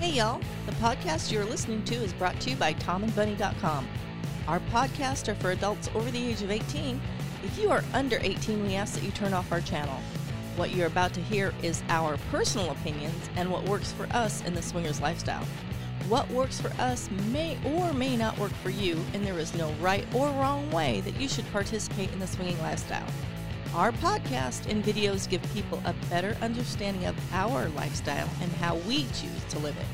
Hey, y'all. The podcast you're listening to is brought to you by TomandBunny.com. Our podcasts are for adults over the age of 18. If you are under 18, we ask that you turn off our channel. What you're about to hear is our personal opinions and what works for us in the swingers lifestyle. What works for us may or may not work for you, and there is no right or wrong way that you should participate in the swinging lifestyle. Our podcast and videos give people a better understanding of our lifestyle and how we choose to live it.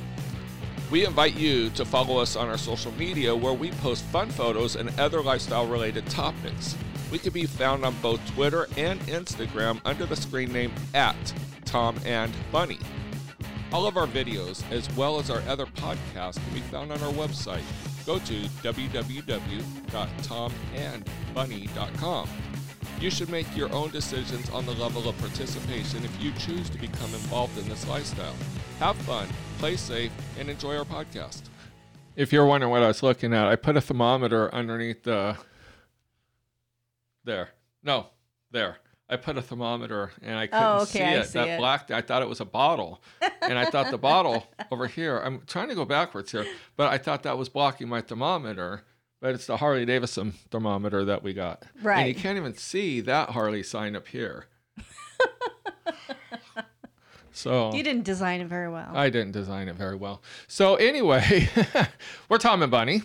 We invite you to follow us on our social media where we post fun photos and other lifestyle related topics. We can be found on both Twitter and Instagram under the screen name at Tom and Bunny. All of our videos, as well as our other podcasts, can be found on our website. Go to www.tomandbunny.com. You should make your own decisions on the level of participation if you choose to become involved in this lifestyle. Have fun, play safe, and enjoy our podcast. If you're wondering what I was looking at, I put a thermometer underneath the. There. No, there. I put a thermometer and I couldn't Oh, okay, see I it. see that it. black, I thought it was a bottle. and I thought the bottle over here, I'm trying to go backwards here, but I thought that was blocking my thermometer. But it's the Harley Davidson thermometer that we got. Right. And you can't even see that Harley sign up here. so You didn't design it very well. I didn't design it very well. So anyway, we're Tom and Bunny.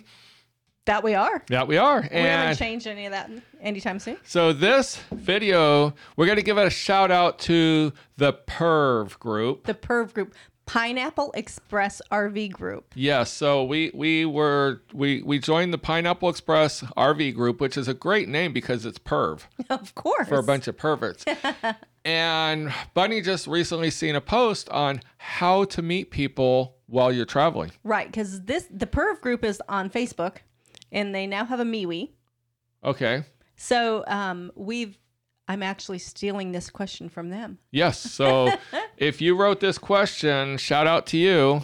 that we are. That we are. And we haven't changed any of that anytime soon. so this video, we're going to give it a shout out to the Perv group. The Perv Group, Pineapple Express RV Group. Yes, so we we were we we joined the Pineapple Express RV group, which is a great name because it's perv Of course. for a bunch of perverts. and Bunny just recently seen a post on how to meet people while you're traveling. Right, because this the Perv Group is on Facebook, and they now have a MeWe. Okay. So um, we've. I'm actually stealing this question from them. Yes. So if you wrote this question, shout out to you.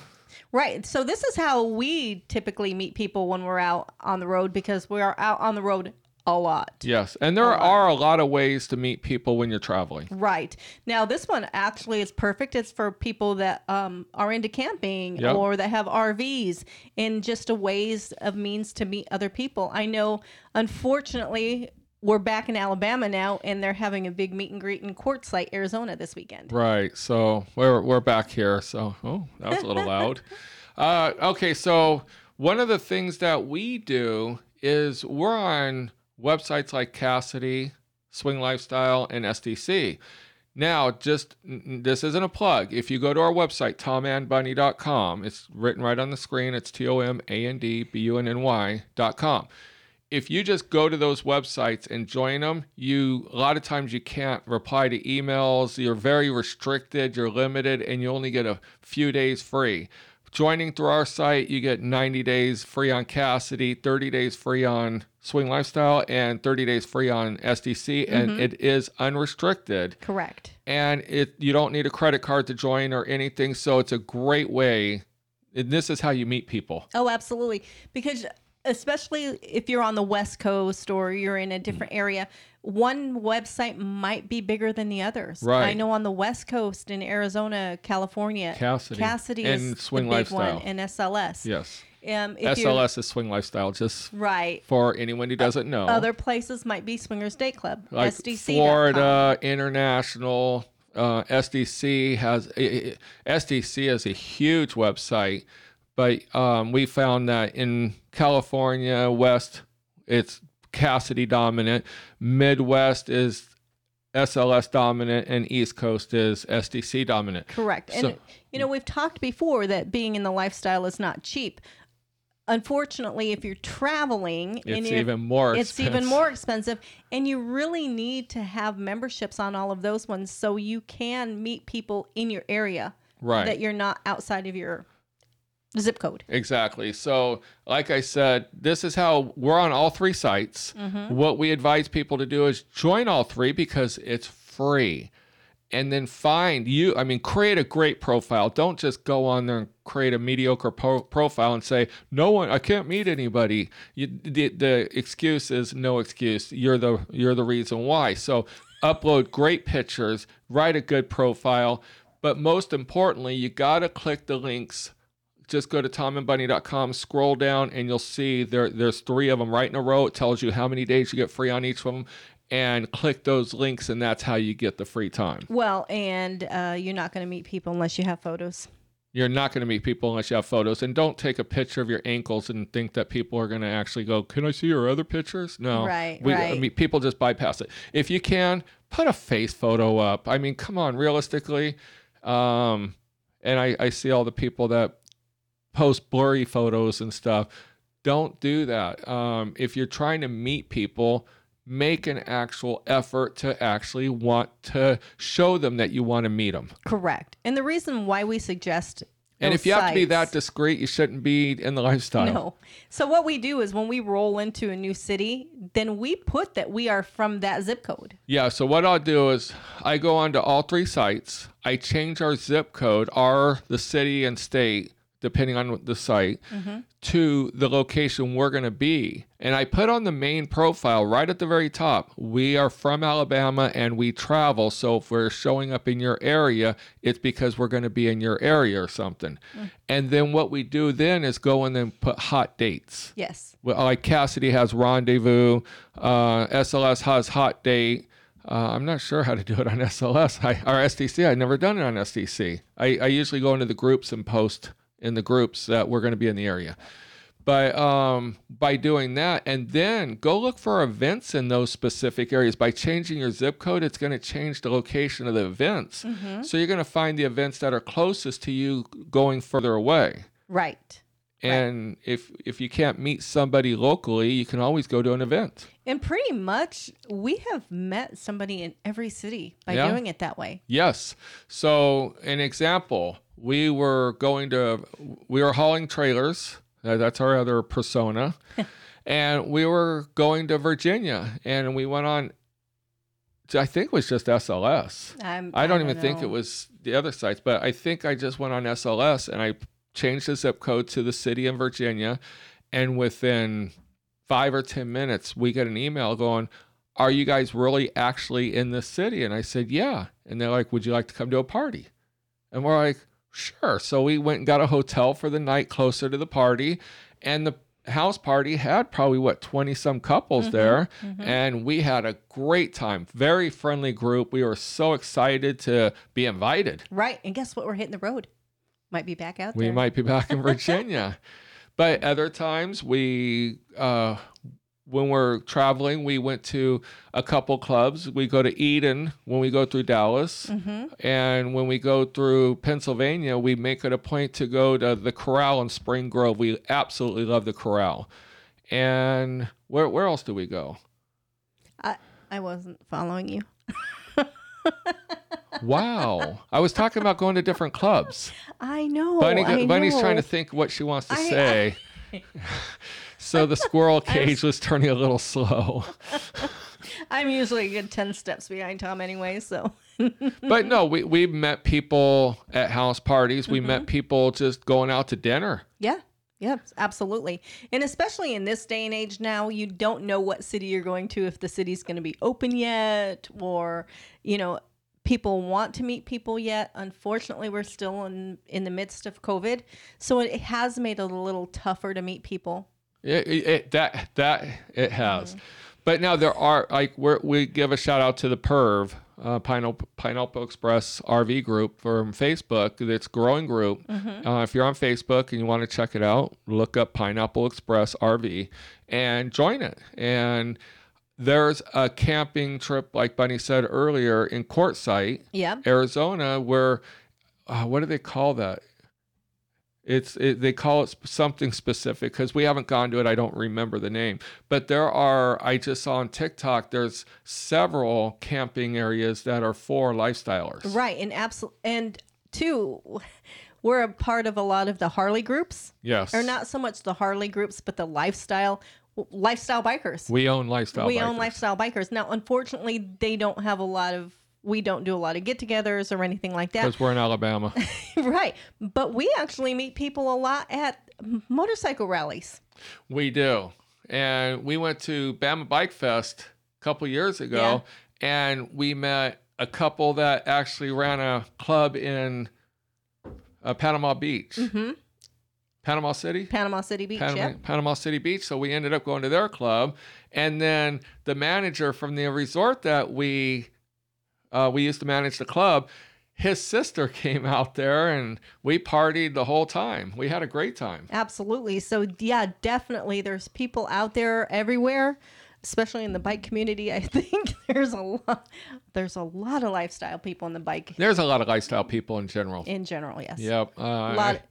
Right. So this is how we typically meet people when we're out on the road because we are out on the road a lot. Yes. And there are a lot of ways to meet people when you're traveling. Right. Now, this one actually is perfect. It's for people that um, are into camping Yep. or that have RVs and just a ways of means to meet other people. I know, unfortunately, we're back in Alabama now and they're having a big meet and greet in Quartzsite, Arizona this weekend. Right. So we're we're back here. So oh, that was a little loud. Uh, okay. So one of the things that we do is we're on websites like Kasidie, Swing Lifestyle, and SDC. Now, just this isn't a plug. If you go to our website, tomandbunny.com, it's written right on the screen. It's T O M A N D B U N N Y.com if you just go to those websites and join them, you a lot of times you can't reply to emails. You're very restricted. You're limited, and you only get a few days free. Joining through our site, you get 90 days free on Kasidie, 30 days free on Swing Lifestyle, and 30 days free on SDC, and mm-hmm. it is unrestricted. Correct. And it you don't need a credit card to join or anything, so it's a great way. And this is how you meet people. Oh, absolutely. Because especially if you're on the West Coast or you're in a different area, one website might be bigger than the others. Right. I know on the West Coast in Arizona, California, Kasidie. Kasidie And is Swing the big Lifestyle. one, and SLS. Yes. Um, SLS is Swing Lifestyle, just right. for anyone who doesn't know. Other places might be Swingers Date Club, like SDC. Florida International, uh, SDC has SDC is a huge website, but um, we found that in California West, it's Kasidie dominant. Midwest is SLS dominant, and East Coast is SDC dominant. Correct. And, you know, we've talked before that being in the lifestyle is not cheap. Unfortunately, if you're traveling, It's even more. it's even expensive. more expensive and you really need to have memberships on all of those ones so you can meet people in your area right. that you're not outside of your zip code Exactly. So, like I said, this is how we're on all three sites. Mm-hmm. What we advise people to do is join all three because it's free. And then find you, I mean, create a great profile. Don't just go on there and create a mediocre po- profile and say, no one, I can't meet anybody. You, the, the excuse is no excuse. You're the, you're the reason why. So, upload great pictures, write a good profile. But most importantly, you got to click the links just go to tomandbunny.com, scroll down, and you'll see there there's three of them right in a row. It tells you how many days you get free on each of them, and click those links, and that's how you get the free time. Well, and uh, you're not going to meet people unless you have photos. You're not going to meet people unless you have photos, and don't take a picture of your ankles and think that people are going to actually go. Can I see your other pictures? No, Right, We, I mean, people just bypass it. If you can, put a face photo up. I mean, come on, realistically. Um, and I, I see all the people that post blurry photos and stuff. Don't do that. Um, if you're trying to meet people, make an actual effort to actually want to show them that you want to meet them. Correct. And the reason why we suggest And if you have to be that discreet, you shouldn't be in the lifestyle. No. So what we do is when we roll into a new city, then we put that we are from that zip code. Yeah, so what I'll do is I go onto all three sites. I change our zip code, our the city and state, depending on the site, to the location we're going to be. And I put on the main profile right at the very top. We are from Alabama and we travel. So if we're showing up in your area, it's because we're going to be in your area or something. And then what we do then is go in and put hot dates. Yes. Well, like Kasidie has rendezvous, uh, SLS has hot date. Uh, I'm not sure how to do it on SLS I, or SDC. I've never done it on SDC. I, I usually go into the groups and post in the groups that we're going to be in the area. But um, by doing that, and then go look for events in those specific areas. By changing your zip code, it's going to change the location of the events. So you're going to find the events that are closest to you going further away. Right. And if if you can't meet somebody locally, you can always go to an event. And pretty much we have met somebody in every city by Yeah. doing it that way. Yes. So an example, we were going to we were hauling trailers. That's our other persona. and we were going to Virginia and we went on I think it was just SLS. I'm, I don't even think it was the other sites, but I think I just went on SLS and I changed the zip code to the city in Virginia. And within five or 10 minutes, we get an email going, Are you guys really actually in this city? And I said, Yeah. And they're like, Would you like to come to a party? And we're like, Sure. So we went and got a hotel for the night closer to the party. And the house party had probably what 20 some couples mm-hmm, there mm-hmm. and we had a great time very friendly group we were so excited to be invited Right. And guess what? We're hitting the road. Might be back out there. we might be back in virginia but other times we uh when we're traveling we went to a couple clubs we go to eden when we go through dallas Mm-hmm. and when we go through pennsylvania we make it a point to go to the corral in spring grove we absolutely love the corral and where, where else do we go I, I wasn't following you. Wow. I was talking about going to different clubs. I know. Bunny, I Bunny's know. trying to think what she wants to I- say. so the squirrel cage was turning a little slow. I'm usually a good 10 steps behind Tom anyway, so. But no, we, we met people at house parties. We Mm-hmm. met people just going out to dinner. Yeah. Yeah, absolutely. And especially in this day and age now, you don't know what city you're going to if the city's going to be open yet or, you know, people want to meet people yet. Unfortunately, we're still in in the midst of COVID, so it has made it a little tougher to meet people. It, it, that that it has. Mm-hmm. But now there are like we give a shout out to the Perv uh, Pineapple, Pineapple Express RV group from Facebook. It's growing group. Mm-hmm. Uh, if you're on Facebook and you want to check it out, look up Pineapple Express RV and join it. And there's a camping trip, like Bunny said earlier, in Quartzsite, Yeah. Arizona, where uh, what do they call that? It's it, they call it sp- something specific because we haven't gone to it. I don't remember the name, but there are. I just saw on TikTok. There's several camping areas that are for lifestylers. Right. And absolute and two, we're a part of a lot of the Harley groups, Yes. or not so much the Harley groups, but the lifestyle lifestyle bikers. We own lifestyle. we own bikers. lifestyle bikers. Now, unfortunately, they don't have a lot of. We don't do a lot of get-togethers or anything like that. because we're in Alabama. right. But we actually meet people a lot at motorcycle rallies. we do, and we went to Bama Bike Fest a couple years ago, and we met a couple that actually ran a club in uh, Panama Beach. Mm-hmm. Panama City. Panama City Beach. Panama, Yep. Panama City Beach. So we ended up going to their club, and then the manager from the resort that we uh, we used to manage the club, his sister came out there, and we partied the whole time. We had a great time. Absolutely. So yeah, definitely there's people out there everywhere, especially in the bike community. I think there's a lot there's a lot of lifestyle people in the bike There's a lot of lifestyle people in general. in general, yes. Yep. Uh, A lot I,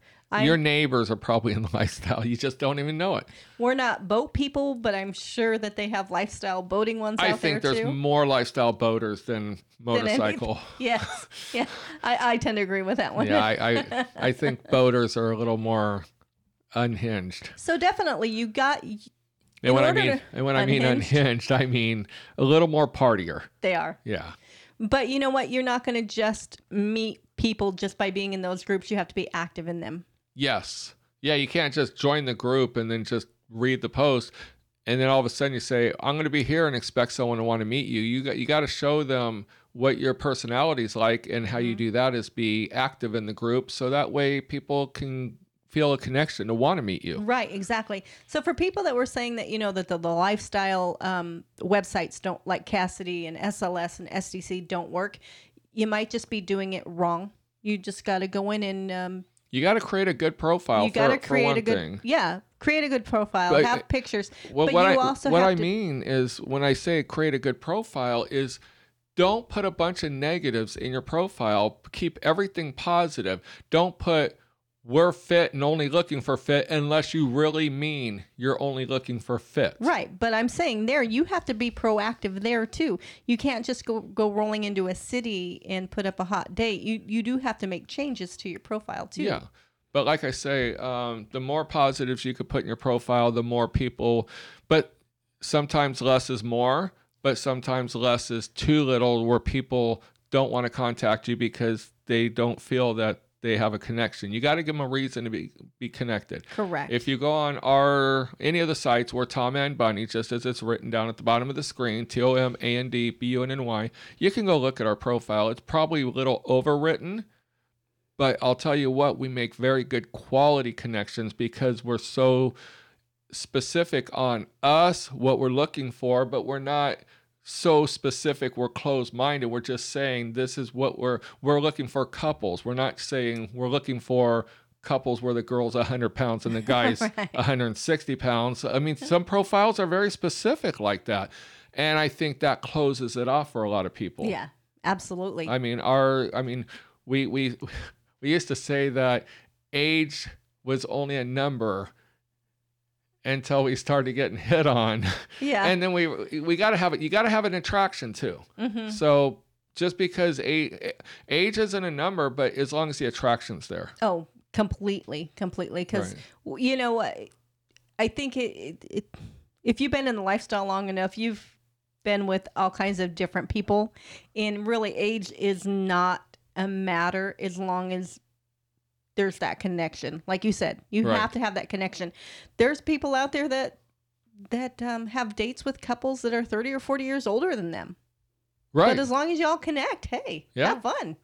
your neighbors are probably in the lifestyle. You just don't even know it. we're not boat people, but I'm sure that they have lifestyle boating ones I out think there there's too. more lifestyle boaters than than any- motorcycle. yes. Yeah. I, I tend to agree with that one. yeah, I, I I think boaters are a little more unhinged. so definitely you got And when I mean and when I mean unhinged. unhinged, I mean a little more partier. they are. Yeah. But you know what? You're not going to just meet people just by being in those groups. You have to be active in them. Yes. Yeah, you can't just join the group and then just read the post and then all of a sudden you say, "I'm going to be here," and expect someone to want to meet you. You got you got to show them what your personality is like, and how you Mm-hmm. do that is be active in the group, so that way people can feel a connection to want to meet you. Right, exactly. So for people that were saying that you know that the, the lifestyle um, websites don't like Kasidie and SLS and SDC don't work, you might just be doing it wrong. You just got to go in and um, You got to create a good profile. you got to create a good thing. yeah, create a good profile, have uh, pictures. Well, but what you I also what I to- mean is when I say create a good profile is don't put a bunch of negatives in your profile. Keep everything positive. Don't put we're fit and only looking for fit unless you really mean you're only looking for fit. Right, but I'm saying there you have to be proactive there too. You can't just go go rolling into a city and put up a hot date. You you do have to make changes to your profile too. Yeah. But like I say, um, the more positives you could put in your profile, the more people. But sometimes less is more, but sometimes less is too little, where people don't want to contact you because they don't feel that they have a connection. You got to give them a reason to be be connected. Correct. If you go on our any of the sites where Tom and Bunny, just as it's written down at the bottom of the screen, T O M A N D B U N N Y, you can go look at our profile. It's probably a little overwritten, but I'll tell you what, we make very good quality connections because we're so specific on us, what we're looking for, but we're not so specific we're closed minded we're just saying this is what we're we're looking for couples. We're not saying we're looking for couples where the girl's 100 pounds and the guy's Right. 160 pounds. I mean some profiles are very specific like that. And i think that closes it off for a lot of people. Yeah, absolutely. I mean, our I mean, we we we used to say that age was only a number until we started getting hit on, yeah. and then we we got to have it. You got to have an attraction too. hmm So just because age, age isn't a number, but as long as the attraction's there, Oh, completely, completely. Because you know what, I think it, it, it. If you've been in the lifestyle long enough, you've been with all kinds of different people, and really, age is not a matter as long as there's that connection. Like you said, you Right. have to have that connection. There's people out there that that um, have dates with couples that are 30 or 40 years older than them. right? But as long as y'all connect, hey, Yeah. have fun.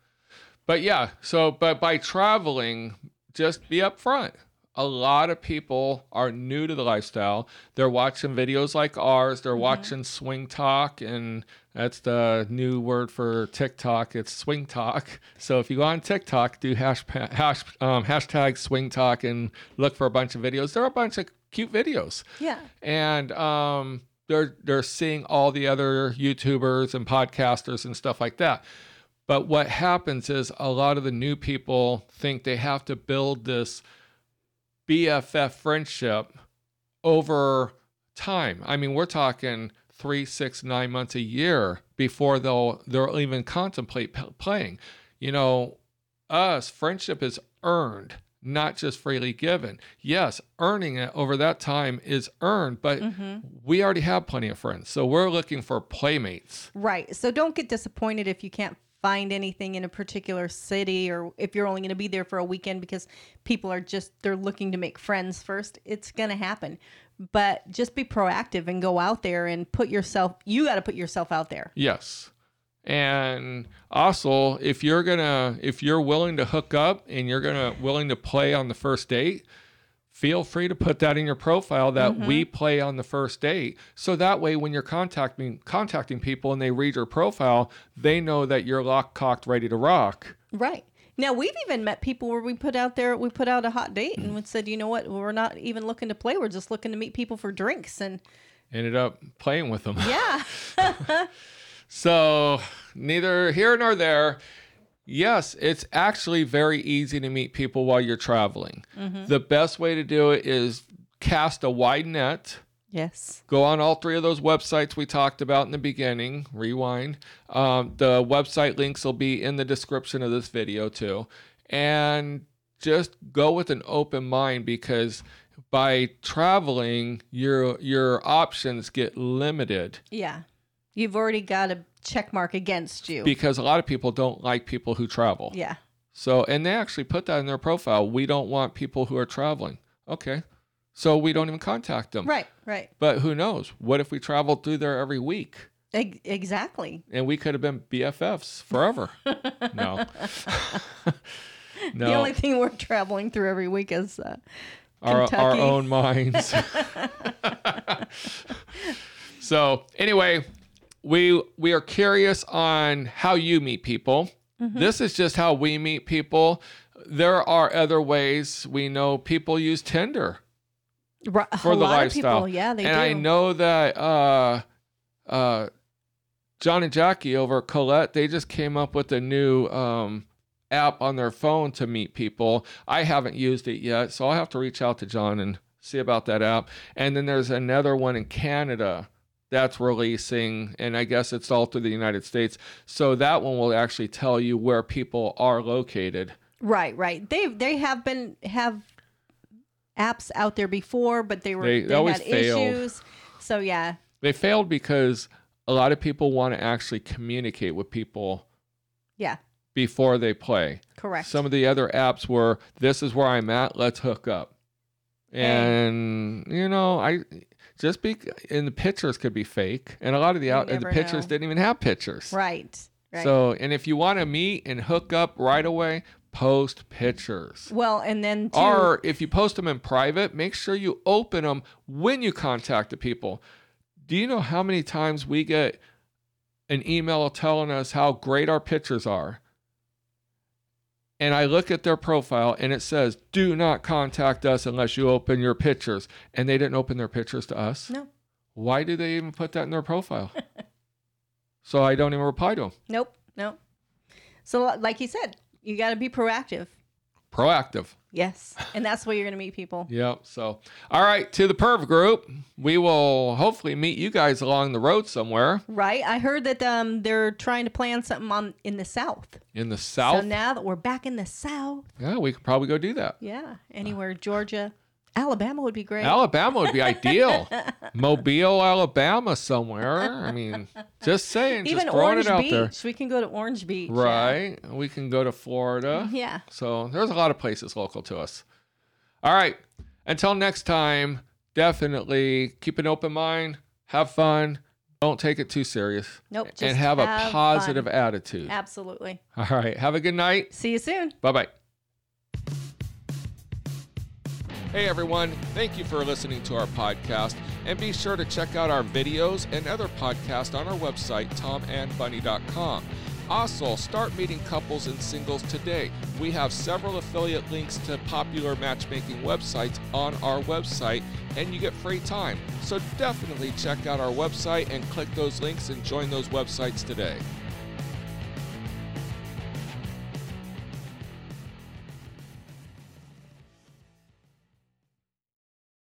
But yeah, so but by traveling, just be upfront. A lot of people are new to the lifestyle. They're watching videos like ours. They're watching SwingTok, and that's the new word for TikTok. It's SwingTok. So if you go on TikTok, do hash, hash um, hashtag SwingTok and look for a bunch of videos. There are a bunch of cute videos Yeah. and um, they're they're seeing all the other YouTubers and podcasters and stuff like that. But what happens is a lot of the new people think they have to build this BFF friendship over time. I mean, we're talking three, six, nine months a year before they'll they'll even contemplate p- playing. You know, us friendship is earned, not just freely given. Yes, earning it over that time is earned, but hmm we already have plenty of friends, so we're looking for playmates. Right. So don't get disappointed if you can't find anything in a particular city or if you're only going to be there for a weekend because people are just they're looking to make friends first. It's going to happen. But just be proactive and go out there and put yourself you got to put yourself out there. Yes. And also, if you're gonna, if you're willing to hook up and you're gonna willing to play on the first date, feel free to put that in your profile that Mm-hmm. we play on the first date. So that way when you're contacting contacting people and they read your profile, they know that you're lock cocked ready to rock. Right. Now we've even met people where we put out there we put out a hot date and we said, you know what, we're not even looking to play, we're just looking to meet people for drinks and Ended up playing with them. yeah. So, neither here nor there. Yes, it's actually very easy to meet people while you're traveling. The best way to do it is cast a wide net. yes. Go on all three of those websites we talked about in the beginning. Rewind. Um, the website links will be in the description of this video too. And just go with an open mind because by traveling, your your options get limited. Yeah. You've already got a check mark against you. because a lot of people don't like people who travel. yeah. So, and they actually put that in their profile. We don't want people who are traveling. Okay. So we don't even contact them. Right, right. But who knows? What if we traveled through there every week Ex- exactly. and we could have been BFFs forever? no. no. The only thing we're traveling through every week is uh, our, our own minds. so anyway, we we are curious on how you meet people. Mm-hmm. This is just how we meet people. There are other ways. We know people use Tinder Ri- a for the lifestyle. People, yeah, they and do. I know that uh, uh, John and Jackie over at Colette, they just came up with a new um, app on their phone to meet people. I haven't used it yet, so I'll have to reach out to John and see about that app. And then there's another one in Canada that's releasing, and I guess it's all through the United States. So that one will actually tell you where people are located. Right, right. They they have been have apps out there before, but they were They- they, had failed. issues. So yeah, They failed because a lot of people want to actually communicate with people yeah, before they play. correct. Some of the other apps were this is where I'm at, let's hook up. And you know, I just be and the pictures could be fake. And a lot of the out the pictures know. didn't even have pictures. right, right. So, and if you want to meet and hook up right away, post pictures. well, and then too, Or if you post them in private, make sure you open them when you contact the people. Do you know how many times we get an email telling us how great our pictures are? And I look at their profile and it says, do not contact us unless you open your pictures. And they didn't open their pictures to us. no, Why do they even put that in their profile? so I don't even reply to them. nope, nope. So like you said, you got to be proactive. Proactive. Yes, and that's where you're going to meet people. Yep. So, all right, to the Perv group, we will hopefully meet you guys along the road somewhere Right. I heard that um they're trying to plan something on in the south. in the So south. now that we're back in the south, yeah, we could probably go do that. yeah, anywhere Georgia, Alabama would be great. Alabama would be ideal. Mobile, Alabama, somewhere. I mean, just saying, Even just throwing Orange it out Beach. there. We can go to Orange Beach. yeah. Right. We can go to Florida. Yeah. So there's a lot of places local to us. All right. Until next time, definitely keep an open mind, have fun, don't take it too serious, Nope. Just and have, a fun. positive attitude. Absolutely. All right. Have a good night. See you soon. Bye bye. Hey everyone, thank you for listening to our podcast. And be sure to check out our videos and other podcasts on our website, tomandbunny.com. Also, start meeting couples and singles today. We have several affiliate links to popular matchmaking websites on our website, and you get free time. So definitely check out our website and click those links and join those websites today.